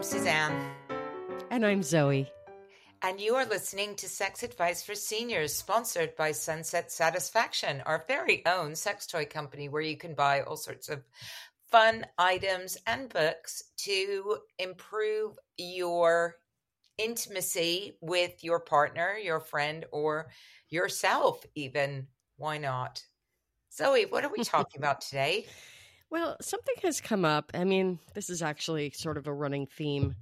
I'm Suzanne. And I'm Zoe. And you are listening to Sex Advice for Seniors, sponsored by Sunset Satisfaction, our very own sex toy company, where you can buy all sorts of fun items and books to improve your intimacy with your partner, your friend, or yourself, even. Why not? Zoe, what are we talking about today? Well, something has come up. I mean, this is actually sort of a running theme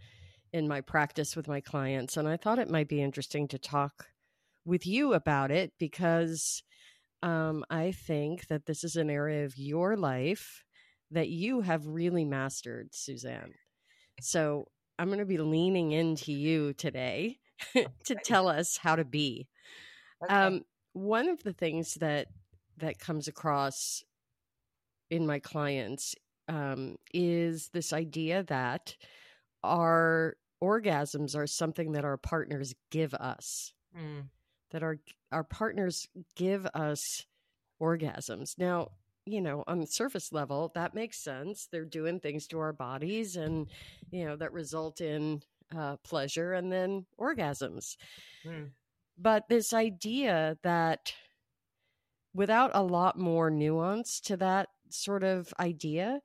in my practice with my clients, and I thought it might be interesting to talk with you about it because um, I think that this is an area of your life that you have really mastered, Suzanne. So I'm going to be leaning into you today to tell us how to be. Okay. Um, one of the things that that comes across in my clients um, is this idea that our orgasms are something that our partners give us. Mm. That our our partners give us orgasms. Now, you know, on the surface level, that makes sense. They're doing things to our bodies, and you know that result in uh, pleasure and then orgasms. Mm. But this idea that without a lot more nuance to that sort of idea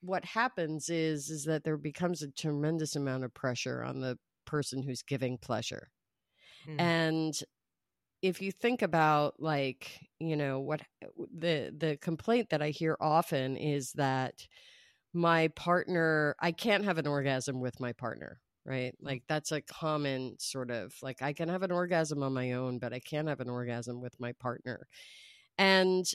what happens is is that there becomes a tremendous amount of pressure on the person who's giving pleasure mm. and if you think about like you know what the the complaint that i hear often is that my partner i can't have an orgasm with my partner right mm. like that's a common sort of like i can have an orgasm on my own but i can't have an orgasm with my partner and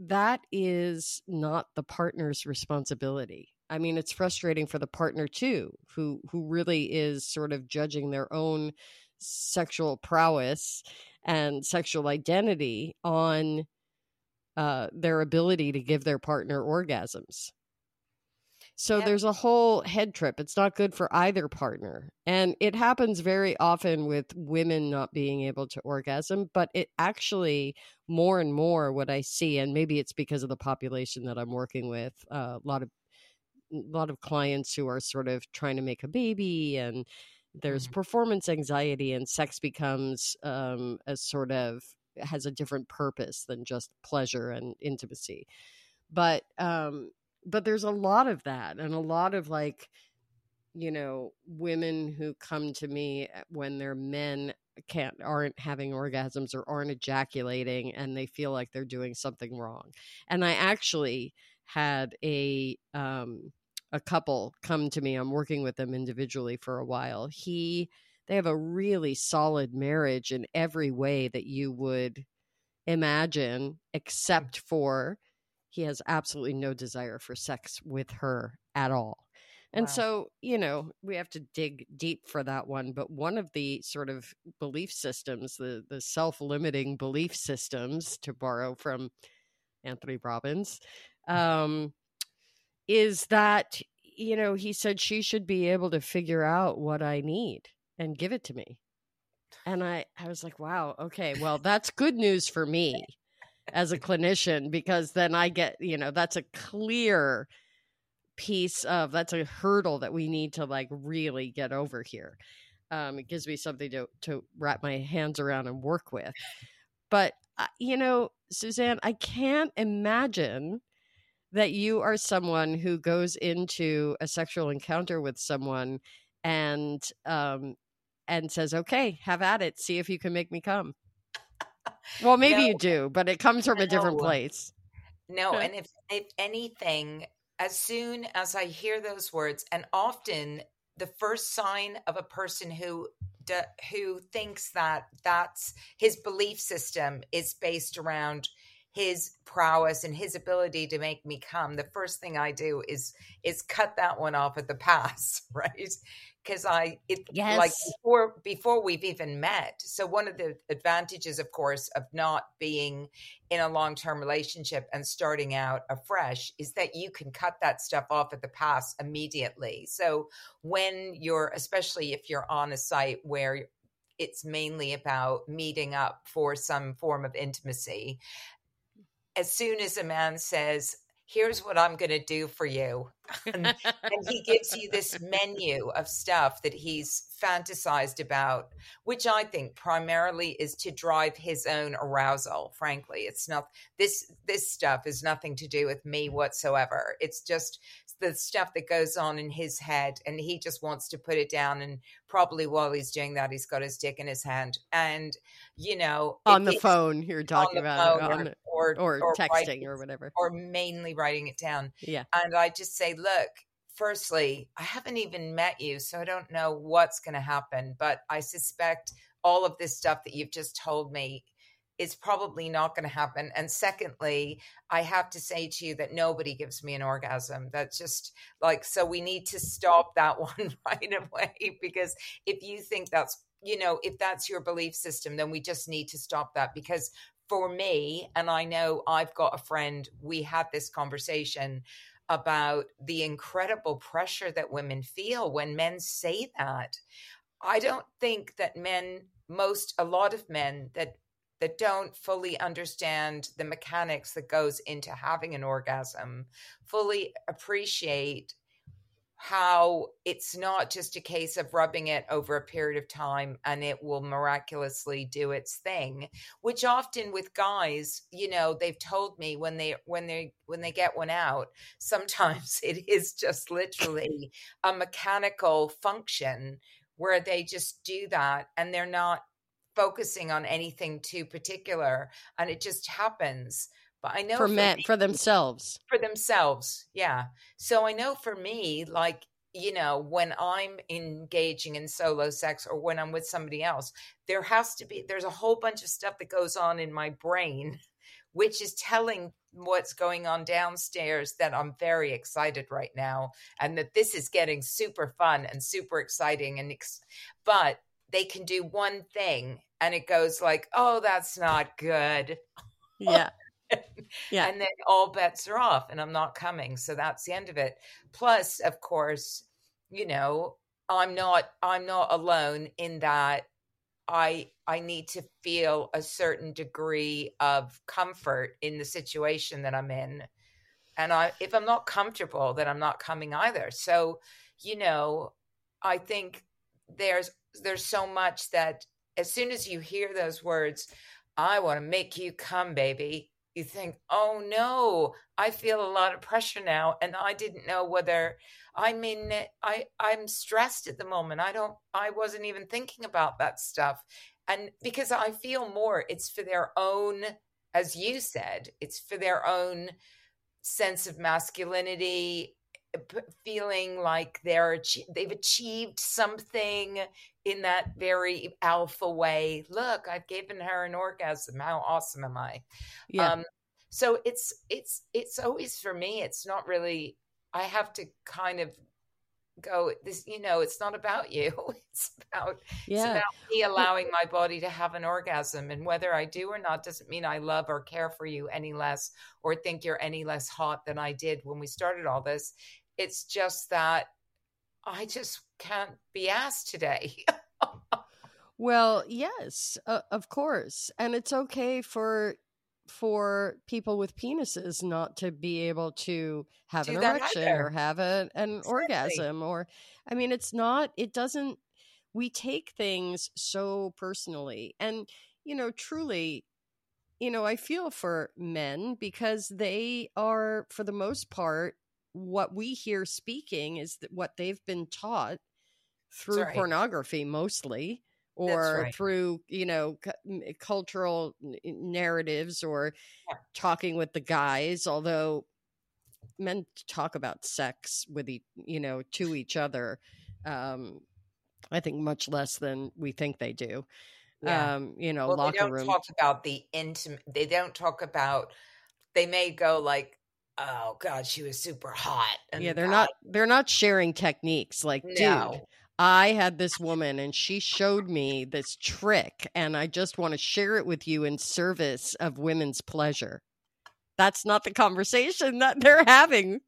that is not the partner's responsibility. I mean, it's frustrating for the partner too, who who really is sort of judging their own sexual prowess and sexual identity on uh, their ability to give their partner orgasms. So yep. there's a whole head trip. It's not good for either partner. And it happens very often with women not being able to orgasm, but it actually more and more what I see and maybe it's because of the population that I'm working with, uh, a lot of a lot of clients who are sort of trying to make a baby and there's mm-hmm. performance anxiety and sex becomes um, a sort of has a different purpose than just pleasure and intimacy. But um, but there's a lot of that and a lot of like you know women who come to me eh, when their men can't aren't having orgasms or aren't ejaculating and they feel like they're doing something wrong and i actually had a um a couple come to me i'm working with them individually for a while he they have a really solid marriage in every way that you would imagine mm. except for he has absolutely no desire for sex with her at all. And wow. so, you know, we have to dig deep for that one. But one of the sort of belief systems, the the self limiting belief systems, to borrow from Anthony Robbins, mm. um, is that you know he said she should be able to figure out what I need and give it to me. And I I was like, wow, okay, well that's good news for me as a clinician because then I get, you know, that's a clear piece of that's a hurdle that we need to like really get over here. Um, it gives me something to to wrap my hands around and work with. But uh, you know, Suzanne, I can't imagine that you are someone who goes into a sexual encounter with someone and um and says, "Okay, have at it. See if you can make me come." Well, maybe no, you do, but it comes from a different place. No, and if if anything, as soon as I hear those words, and often the first sign of a person who who thinks that that's his belief system is based around his prowess and his ability to make me come the first thing i do is is cut that one off at the pass right because I it yes. like before before we've even met. So one of the advantages, of course, of not being in a long term relationship and starting out afresh is that you can cut that stuff off at the pass immediately. So when you're, especially if you're on a site where it's mainly about meeting up for some form of intimacy, as soon as a man says, "Here's what I'm going to do for you," and, and, he gives you this menu of stuff that he's fantasized about which i think primarily is to drive his own arousal frankly. It's not this this stuff is nothing to do with me whatsoever. It's just the stuff that goes on in his head and he just wants to put it down and probably while he's doing that he's got his dick in his hand. And you know on the phone you're talking about on, or, or, or, texting writing, or whatever. or mainly writing it down. Yeah. And i just say look firstly i haven't even met you so i don't know what's going to happen but i suspect all of this stuff that you've just told me is probably not going to happen. And secondly, I have to say to you that nobody gives me an orgasm. That's just like, so we need to stop that one right away because if you think that's, you know, if that's your belief system, then we just need to stop that because for me, and I know I've got a friend, we had this conversation about the incredible pressure that women feel when men say that. I don't think that men, most, a lot of men that that don't fully understand the mechanics that goes into having an orgasm fully appreciate how it's not just a case of rubbing it over a period of time and it will miraculously do its thing which often with guys you know they've told me when they when they when they get one out sometimes it is just literally a mechanical function where they just do that and they're not focusing on anything too particular and it just happens but i know for, for men me, for themselves for themselves yeah so i know for me like you know when i'm engaging in solo sex or when i'm with somebody else there has to be there's a whole bunch of stuff that goes on in my brain which is telling what's going on downstairs that I'm very excited right now and that this is getting super fun and super exciting and ex- but they can do one thing and it goes like, oh, that's not good. Yeah. yeah. And then all bets are off and I'm not coming. So that's the end of it. Plus, of course, you know, I'm not I'm not alone in that I I need to feel a certain degree of comfort in the situation that I'm in. And I if I'm not comfortable, then I'm not coming either. So, you know, I think there's there's so much that as soon as you hear those words, I want to make you come, baby, you think, oh no, I feel a lot of pressure now. And I didn't know whether I mean eh, I, I'm stressed at the moment. I don't, I wasn't even thinking about that stuff. And because I feel more, it's for their own, as you said, it's for their own sense of masculinity feeling like they're they've achieved something in that very alpha way. Look i've given her an orgasm. How awesome am i? Yeah. um so it's it's it's always for me it's not really i have to kind of go this you know it's not about you. It's about yeah. it's about me allowing my body to have an orgasm. And whether i do or not doesn't mean i love or care for you any less or think you're any less hot than i did when we started all this it's just that I just can't be asked today. well, yes, uh, of course. And it's okay for for people with penises not to be able to have Do an erection or have a, an exactly. orgasm or I mean it's not it doesn't we take things so personally and you know truly you know I feel for men because they are for the most part what we hear speaking is that what they've been taught through right. pornography mostly or right. through you know c- cultural narratives or yeah. talking with the guys although men talk about sex with each, you know to each other um i think much less than we think they do yeah. um you know well, locker they don't room talk about the intimate they don't talk about they may go like oh god she was super hot yeah they're god. not they're not sharing techniques like no. dude i had this woman and she showed me this trick and i just want to share it with you in service of women's pleasure that's not the conversation that they're having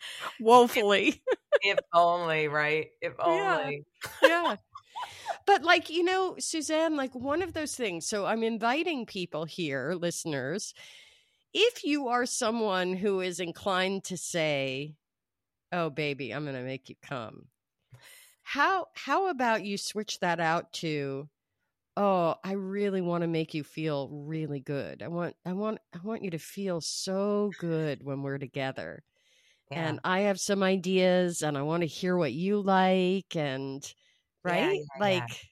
woefully if, if only right if only yeah. yeah but like you know suzanne like one of those things so i'm inviting people here listeners if you are someone who is inclined to say, oh baby, I'm going to make you come. How how about you switch that out to oh, I really want to make you feel really good. I want I want I want you to feel so good when we're together. Yeah. And I have some ideas and I want to hear what you like and right? Yeah, yeah, like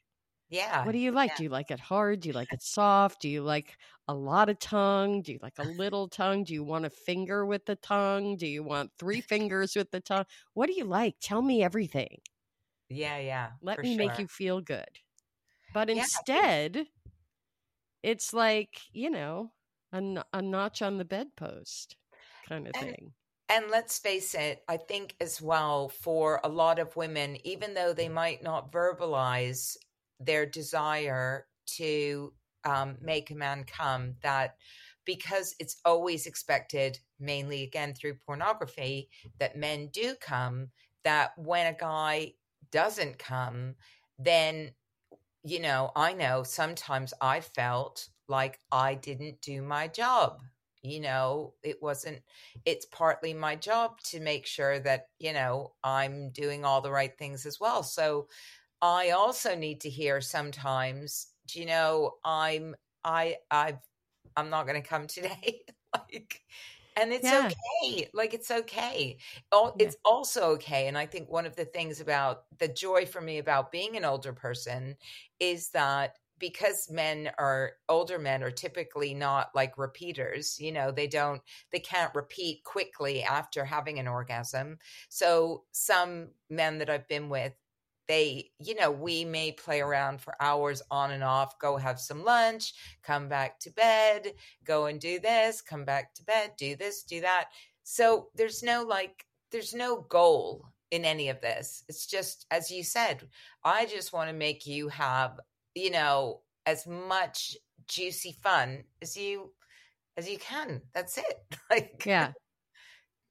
yeah. What do you like? Do you like it hard? Do you like it soft? Do you like a lot of tongue? Do you like a little tongue? Do you want a finger with the tongue? Do you want three fingers with the tongue? What do you like? Tell me everything. Yeah, yeah. Let me sure. make you feel good. But yeah, instead, it's like, you know, a, a notch on the bedpost kind of and, thing. And let's face it, I think as well for a lot of women, even though they might not verbalize their desire to um, make a man come, that because it's always expected, mainly again through pornography, that men do come, that when a guy doesn't come, then you know, I know sometimes I felt like I didn't do my job. You know, it wasn't, it's partly my job to make sure that, you know, I'm doing all the right things as well. So I also need to hear sometimes, do you know, I'm, I, I've, I'm not going to come today. like, and it's yeah. okay like it's okay yeah. it's also okay and i think one of the things about the joy for me about being an older person is that because men are older men are typically not like repeaters you know they don't they can't repeat quickly after having an orgasm so some men that i've been with they you know we may play around for hours on and off go have some lunch come back to bed go and do this come back to bed do this do that. So there's no like there's no goal in any of this. It's just as you said i just want to make you have you know as much juicy fun as you as you can. That's it. Like yeah.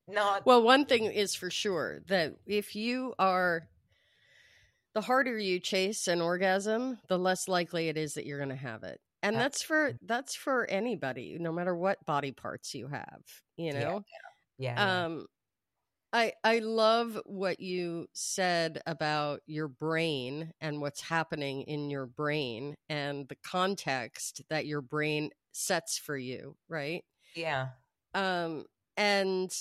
not well one thing is for sure that if you are the harder you chase an orgasm, the less likely it is that you're going to have it. And that's for that's for anybody, no matter what body parts you have, you know. Yeah. yeah. yeah. Um I I love what you said about your brain and what's happening in your brain and the context that your brain sets for you, right? Yeah. Um and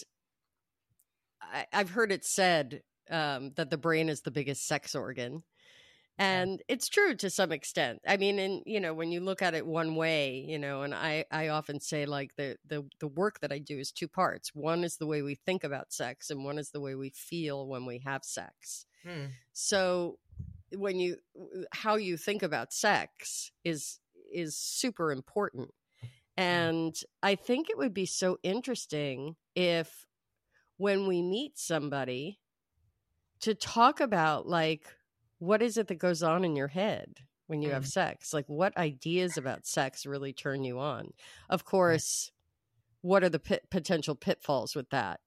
I, I've heard it said um, that the brain is the biggest sex organ. And it's true to some extent. I mean, and you know, when you look at it one way, you know, and I, I often say like the, the the work that I do is two parts. One is the way we think about sex, and one is the way we feel when we have sex. Hmm. So when you how you think about sex is is super important. And I think it would be so interesting if when we meet somebody to talk about like what is it that goes on in your head when you have mm. sex? Like what ideas about sex really turn you on? Of course, what are the pit- potential pitfalls with that?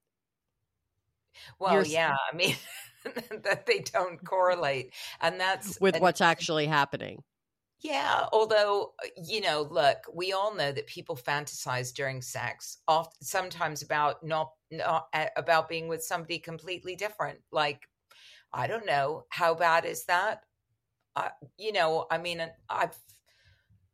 Well, You're, yeah, I mean that they don't correlate and that's with what's actually happening. Yeah, although uh, you know, look, we all know that people fantasize during sex, often sometimes about not, not about being with somebody completely different. Like I don't know. How bad is that? You know, I mean, I've,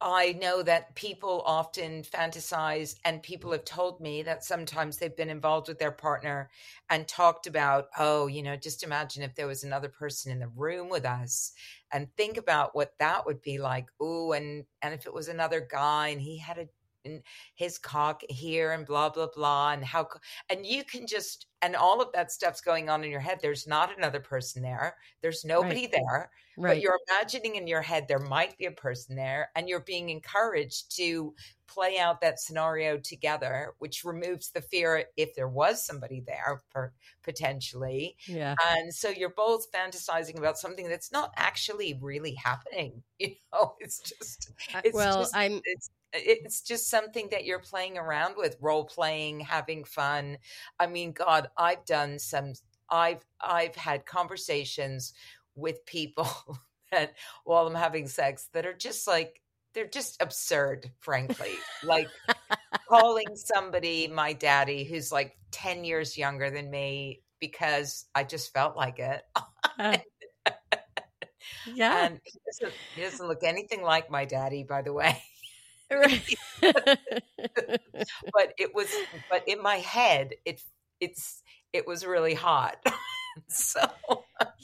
I know that people often fantasize, and people have told me that sometimes they've been involved with their partner and talked about, oh, you know, just imagine if there was another person in the room with us, and think about what that would be like. Ooh, and and if it was another guy and he had a and his cock here and blah blah blah and how and you can just and all of that stuff's going on in your head. There's not another person there. There's nobody right. there right. but you're imagining in your head there might be a person there and you're being encouraged to play out that scenario together which removes the fear if there was somebody there for potentially. Yeah. And so you're both fantasizing about something that's not actually really happening you know? It's just it's well just, i'm it's it's just something that you're playing around with role playing having fun i mean god i've done some i've i've had conversations with people that while i'm having sex that are just like they're just absurd frankly like calling somebody my daddy who's like 10 years younger than me because I just felt like it. Uh, yeah. And he doesn't, he doesn't look anything like my daddy, by the way. Right. but it was, but in my head, it it's it was really hot. so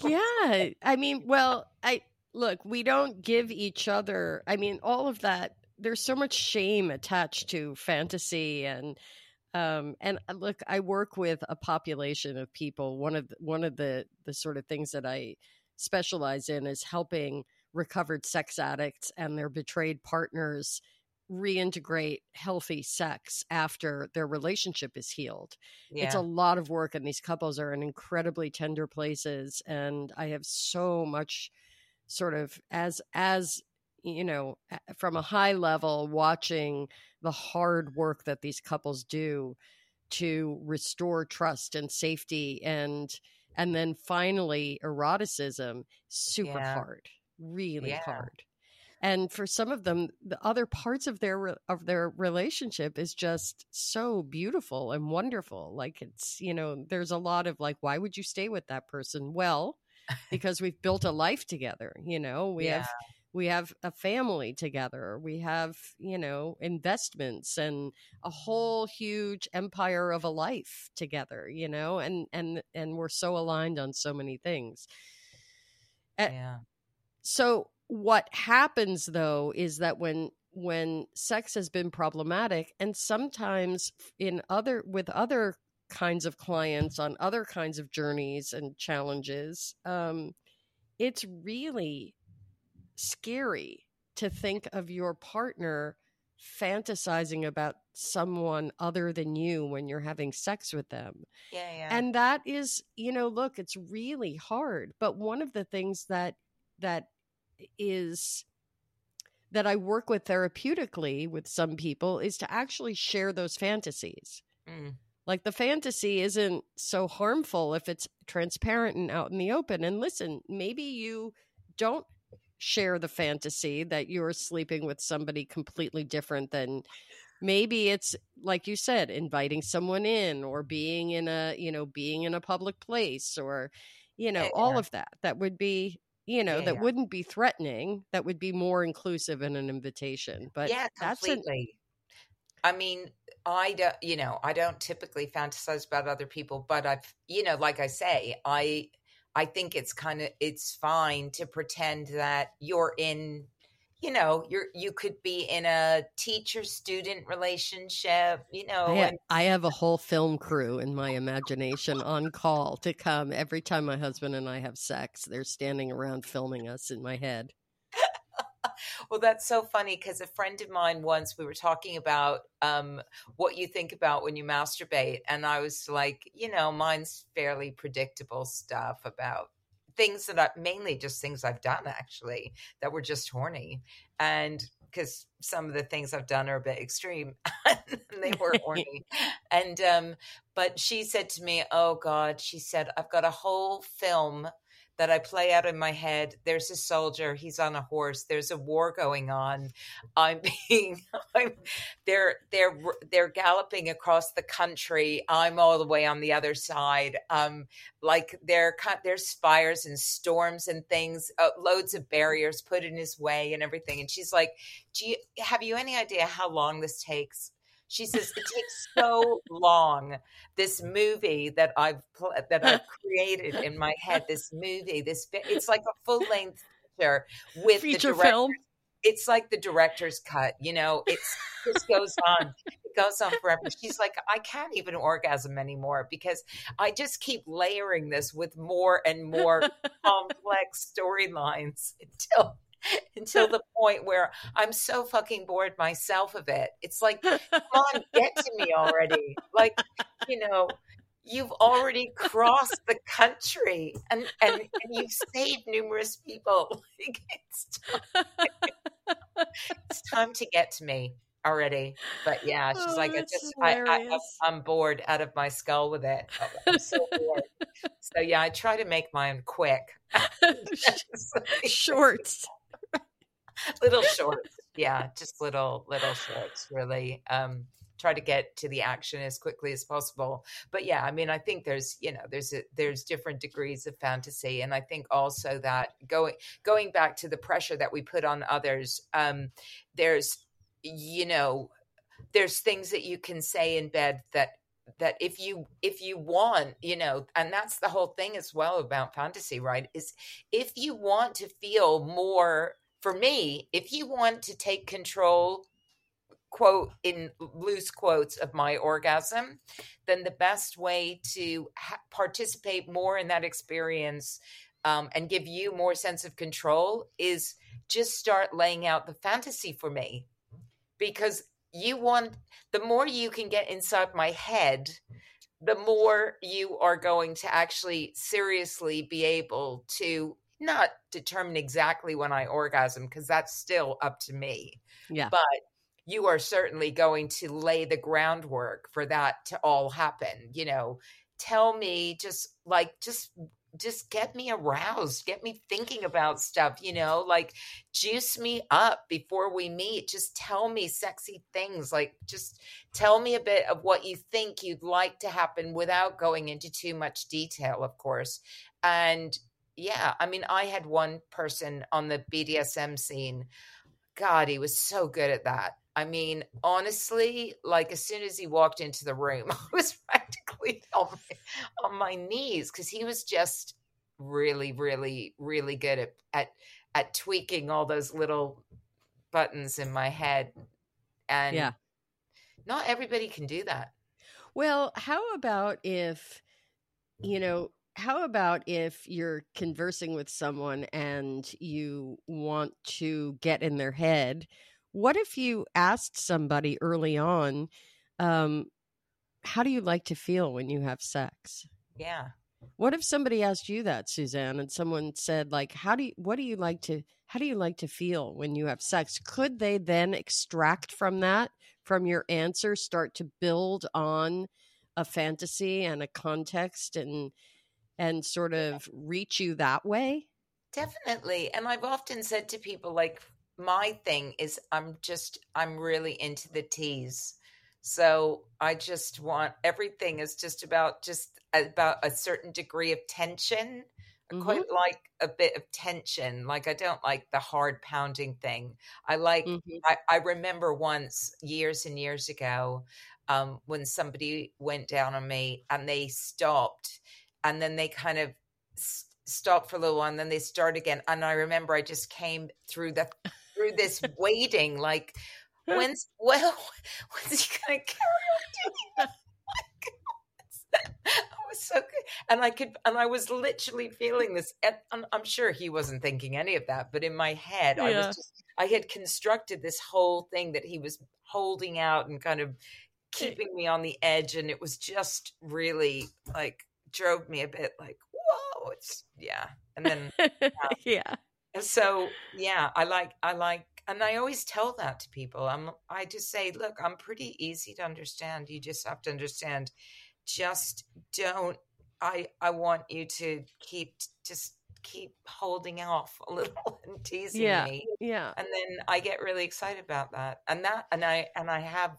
yeah, I mean, well, I look, we don't give each other. I mean, all of that. There's so much shame attached to fantasy and um, and uh, look, I work with a population of people. One of the, one of the the sort of things that I specialize in is helping recovered sex addicts and their betrayed partners reintegrate healthy sex after their relationship is healed. Yeah. It's a lot of work, and these couples are in incredibly tender places. And I have so much sort of as as you know from a high level watching the hard work that these couples do to restore trust and safety and and then finally eroticism super yeah. hard really yeah. hard and for some of them the other parts of their of their relationship is just so beautiful and wonderful. Like it's you know there's a lot of like why would you stay with that person? Well because we've built a life together you know? We yeah. have we have a family together. We have you know investments and a whole huge empire of a life together you know? And and and we're so aligned on so many things. Eh yeah. So what happens though is that when when sex has been problematic and sometimes in other with other kinds of clients on other kinds of journeys and challenges um it's really scary to think of your partner fantasizing about someone other than you when you're having sex with them. Yeah, yeah. And that is, you know, look, it's really hard, but one of the things that that is that I work with therapeutically with some people is to actually share those fantasies. Mm. Like the fantasy isn't so harmful if it's transparent and out in the open. And listen, maybe you don't share the fantasy that you're sleeping with somebody completely different than maybe it's like you said inviting someone in or being in a you know being in a public place or you know yeah. all of that that would be you know yeah, that yeah. wouldn't be threatening that would be more inclusive in an invitation but yeah completely an- i mean i don't you know i don't typically fantasize about other people but i've you know like i say i I think it's kind of it's fine to pretend that you're in you know you're you could be in a teacher student relationship you know I have, I have, a whole film crew in my imagination on call to come every time my husband and I have sex they're standing around filming us in my head. Well, that's so funny because a friend of mine once we were talking about um, what you think about when you masturbate, and I was like, you know, mine's fairly predictable stuff about things that I mainly just things I've done actually that were just horny, and because some of the things I've done are a bit extreme, and they were horny, and um, but she said to me, "Oh God," she said, "I've got a whole film." That I play out in my head. There's a soldier, he's on a horse. There's a war going on. I'm being I'm they're they're they're galloping across the country. I'm all the way on the other side. Um like there there's fires and storms and things, uh, loads of barriers put in his way and everything. And she's like, "Do you have you any idea how long this takes?" She says it takes so long. This movie that I've that I've created in my head. This movie. This it's like a full length feature with feature the director. film. It's like the director's cut. You know, it's just goes on. It goes on forever. She's like, I can't even orgasm anymore because I just keep layering this with more and more complex storylines until until the point where I'm so fucking bored myself of it. It's like, come on, get to me already. Like, you know, you've already crossed the country and and, and you've saved numerous people. Like, it's, time, it's time to get to me already. But yeah, she's oh, like, I just, I, I, I'm bored out of my skull with it. I'm so bored. so yeah, I try to make mine quick. Short. Little shorts. Yeah, just little little shorts, really. Um, try to get to the action as quickly as possible. But yeah, I mean, I think there's you know there's a, there's different degrees of fantasy, and I think also that going going back to the pressure that we put on others, um, there's you know there's things that you can say in bed that that if you if you want you know and that's the whole thing as well about fantasy right is if you want to feel more for me if you want to take control quote in loose quotes of my orgasm then the best way to ha- participate more in that experience um, and give you more sense of control is just start laying out the fantasy for me. Because you want the more you can get inside my head the more you are going to actually seriously be able to not determine exactly when I orgasm because that's still up to me. Yeah. But you are certainly going to lay the groundwork for that to all happen. You know, tell me just like just just get me aroused, get me thinking about stuff, you know, like juice me up before we meet. Just tell me sexy things. Like, just tell me a bit of what you think you'd like to happen without going into too much detail, of course. And yeah, I mean, I had one person on the BDSM scene. God, he was so good at that. I mean, honestly, like as soon as he walked into the room, I was practically on my, on my knees because he was just really, really, really good at, at at tweaking all those little buttons in my head. And Yeah. not everybody can do that. Well, how about if, you know, how about if you're conversing with someone and you want to get in their head? What if you asked somebody early on, um, how do you like to feel when you have sex? Yeah. What if somebody asked you that, Suzanne, and someone said, like, how do you, what do you like to, how do you like to feel when you have sex? Could they then extract from that, from your answer, start to build on a fantasy and a context and, and sort of reach you that way? Definitely. And I've often said to people, like, my thing is I'm just, I'm really into the tease. So I just want everything is just about just about a certain degree of tension. I Mhm. quite like a bit of tension. Like I don't like the hard pounding thing. I like Mhm. I, I remember once years and years ago um, when somebody went down on me and they stopped and then they kind of s- stopped for a little while and then they start again. And I remember I just came through the through this waiting like when's well when's he gonna carry on doing that? My goodness. I was so good. And I could and I was literally feeling this and I'm, sure he wasn't thinking any of that, but in my head I was just I had constructed this whole thing that he was holding out and kind of keeping me on the edge and it was just really like drove me a bit like whoa it's yeah and then yeah. so yeah i like i like and i always tell that to people i'm i just say look i'm pretty easy to understand you just have to understand just don't i i want you to keep just keep holding off a little and teasing Yeah. me Yeah. and then i get really excited about that and that and i and i have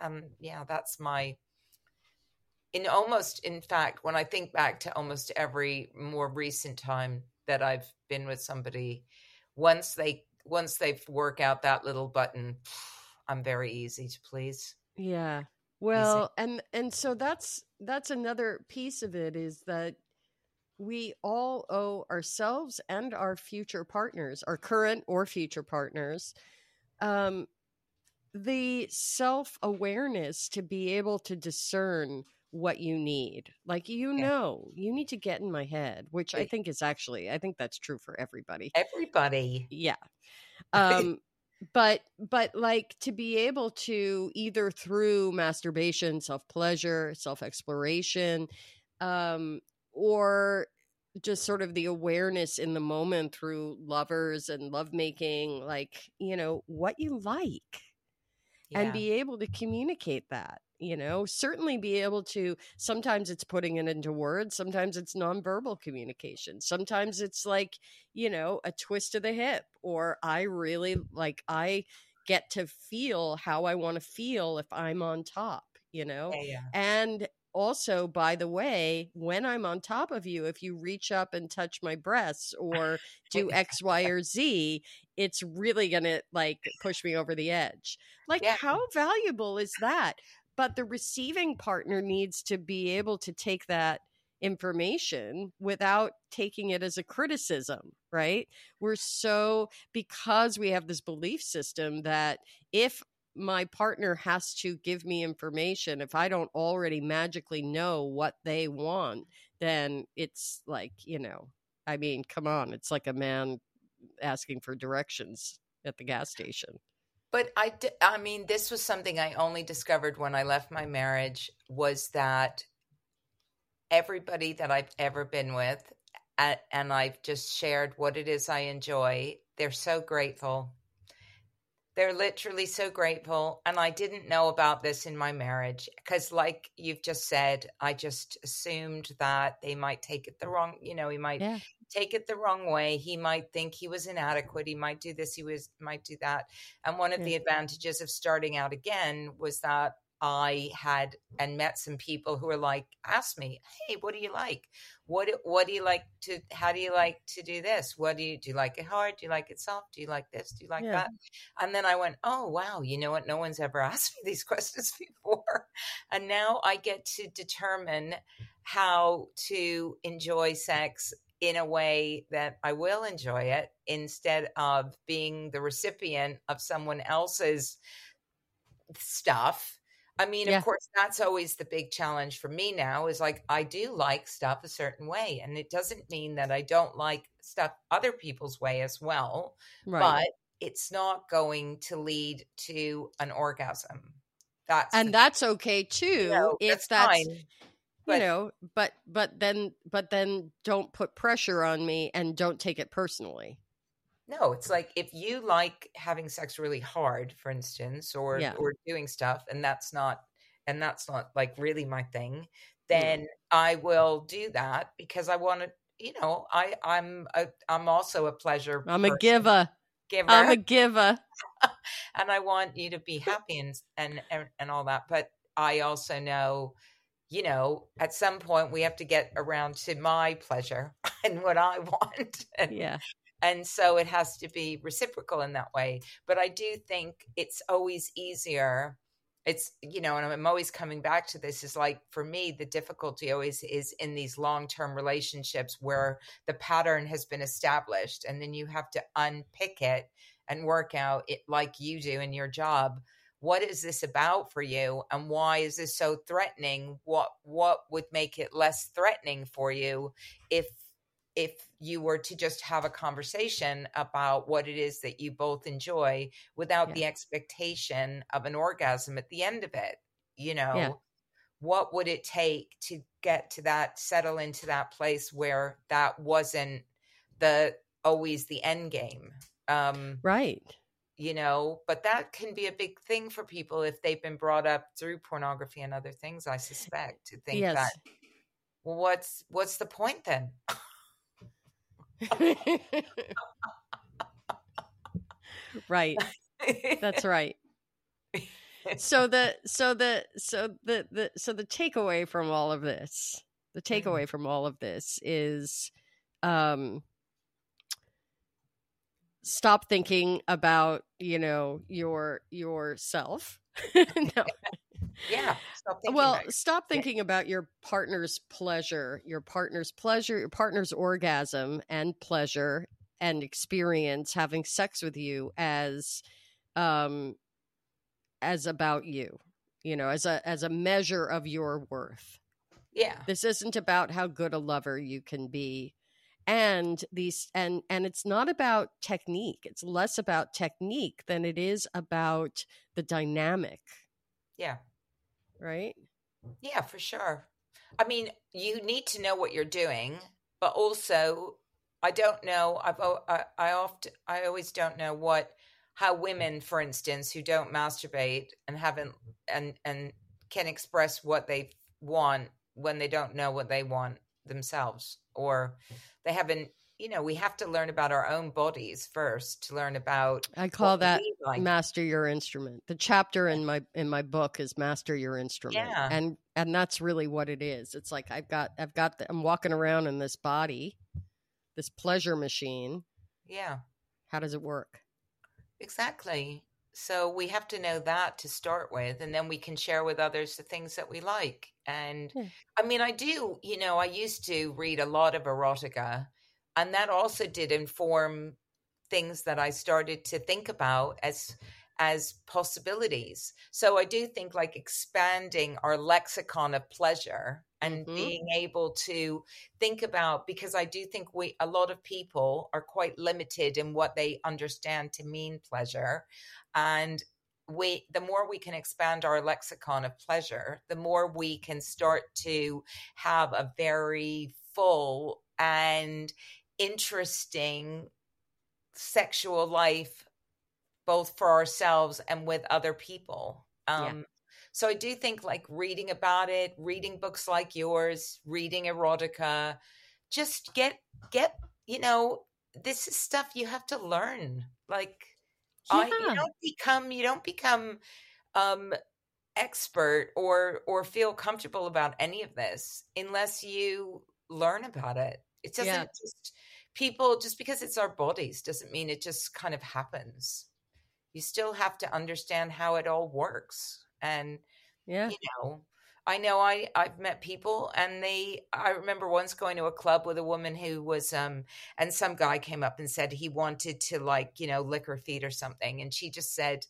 um yeah that's my in almost in fact when i think back to almost every more recent time that i've been with somebody once they once they work out that little button i'm very easy to please Yeah. Well, and and so that's that's another piece of it is that we all owe ourselves and our future partners, our current or future partners, um, the self awareness to be able to discern what you need. Like you Yeah. know, you need to get in my head, which I think is actually I think that's true for everybody. Everybody. Yeah. Um but but like to be able to either through masturbation self pleasure self exploration um or just sort of the awareness in the moment through lovers and lovemaking like you know what you like and be able to communicate that you know certainly be able to sometimes it's putting it into words sometimes it's nonverbal communication sometimes it's like you know a twist of the hip or i really like i get to feel how I want to feel if I'm on top, you know? Yeah, yeah. And also, by the way, when I'm on top of you, if you reach up and touch my breasts or do X, Y, or Z, it's really to like push me over the edge. Like, Yeah. how valuable is that? But the receiving partner needs to be able to take that information without taking it as a criticism, right? We're so, because we have this belief system that if my partner has to give me information, if I don't already magically know what they want, then it's like, you know, I mean, come on, it's like a man asking for directions at the gas station. But I, I mean, this was something I only discovered when I left my marriage was that everybody that I've ever been with, and I've just shared what it is I enjoy, they're so grateful. They're literally so grateful. And I didn't know about this in my marriage because, like you've just said, I just assumed that they might take it the wrong, you know, he might Yeah. take it the wrong way. He might think he was inadequate. He might do this. He was might do that. And one of the advantages of starting out again was that I had and met some people who were like, ask me, "Hey, what do you like? What do- what do you like to? How do you like to do this? What do you do? You like it hard? Do you like it soft? Do you like this? Do you like Yeah. that?" And then I went, "Oh wow, you know what? No one's ever asked me these questions before, and now I get to determine how to enjoy sex in a way that I will enjoy it instead of being the recipient of someone else's stuff. I mean, Yeah. of course, that's always the big challenge for me now is like, I do like stuff a certain way. And it doesn't mean that I don't like stuff other people's way as well, Right. but it's not going to lead to an orgasm. That's and the- that's okay too you know, if that's fine. you but- know but but then but then don't put pressure on me and don't take it personally No, it's like if you like having sex really hard, for instance, or Yeah. or doing stuff, and that's not and that's not like really my thing, Mm. then I will do that because I want to. You know, I I'm a, I'm also a pleasure. i'm a giver giver, i'm a giver and I want you to be happy and and and, and all that. But I also know, you know, at some point we have to get around to my pleasure and what I want. And, yeah and so it has to be reciprocal in that way but i do think it's always easier it's you know and i'm always coming back to this is like for me the difficulty always is in these long-term relationships where the pattern has been established and then you have to unpick it and work out it like you do in your job what is this about for you and why is this so threatening? What what would make it less threatening for you if if you were to just have a conversation about what it is that you both enjoy without Yeah. the expectation of an orgasm at the end of it you know? Yeah. what would it take to get to that settle into that place where that wasn't the always the end game um right. you know? But that can be a big thing for people if they've been brought up through pornography and other things i suspect to think yes. That well what's what's the point then right. That's right. So the so the so the the so the takeaway from all of this the takeaway from all of this is um stop thinking about you know your yourself. No. Yeah stop thinking well stop Yeah. thinking about your partner's pleasure your partner's pleasure your partner's orgasm and pleasure and experience having sex with you as um as about you you know as a as a measure of your worth. Yeah. This isn't about how good a lover you can be and these and and it's not about technique it's less about technique than it is about the dynamic. Yeah right Yeah, for sure. I mean, you need to know what you're doing, but also, I don't know. I've I, I often I always don't know what how women, for instance, who don't masturbate and haven't and and can express what they want when they don't know what they want themselves, or they haven't you know, we have to learn about our own bodies first to learn about. I call that like. master your instrument. The chapter in my in my book is master your instrument, yeah. and and that's really what it is. It's like I've got I've got the, I'm walking around in this body, this pleasure machine. Yeah. How does it work? Exactly. So we have to know that to start with, and then we can share with others the things that we like. And yeah. I mean, I do, you know, I used to read a lot of erotica, and that also did inform things that I started to think about as as possibilities. So I do think like expanding our lexicon of pleasure and mm-hmm. being able to think about because I do think we a lot of people are quite limited in what they understand to mean pleasure and we the more we can expand our lexicon of pleasure the more we can start to have a very full and interesting sexual life both for ourselves and with other people um yeah. so i do think like reading about it reading books like yours reading erotica just get get you know this is stuff you have to learn like yeah. I, you don't become you don't become um expert or or feel comfortable about any of this unless you learn about it it doesn't yeah. just people just because it's our bodies doesn't mean it just kind of happens you still have to understand how it all works and yeah you know I know I I've met people and they I remember once going to a club with a woman who was um and some guy came up and said he wanted to like, you know, lick her feet or something and she just said,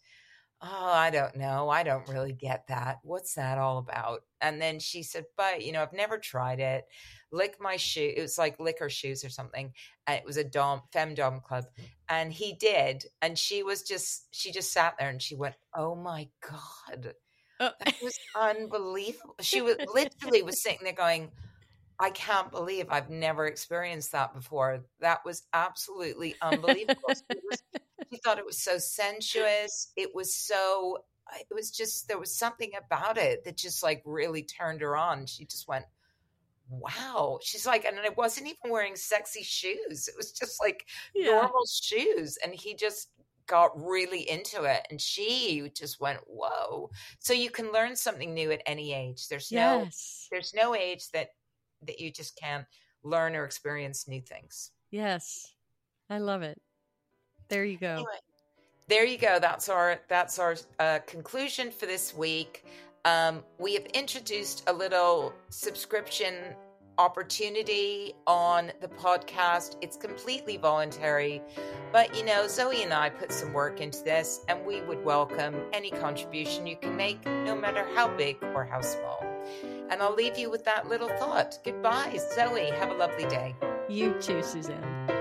"Oh, I don't know. I don't really get that. What's that all about?" And then she said, "But, you know, I've never tried it. Lick my shoe. It was like lick her shoes or something. And it was a dom femdom club mm-hmm. and he did and she was just she just sat there and she went, "Oh my god." Oh. That was unbelievable. She was literally was sitting there going, I can't believe I've never experienced that before. That was absolutely unbelievable. was, she thought it was so sensuous. It was so, it was just, there was something about it that just like really turned her on. She just went, wow. She's like, and I wasn't even wearing sexy shoes. It was just like yeah. normal shoes. And he just got really into it and she just went whoa so you can learn something new at any age there's no there's no age that that you just can't learn or experience new things yes i love it there you go anyway, there you go that's our that's our uh, conclusion for this week um, we have introduced a little subscription opportunity on the podcast. It's completely voluntary. But, you know, Zoe and I put some work into this, and we would welcome any contribution you can make, no matter how big or how small. And I'll leave you with that little thought. Goodbye, Zoe. Have a lovely day. You too, Suzanne.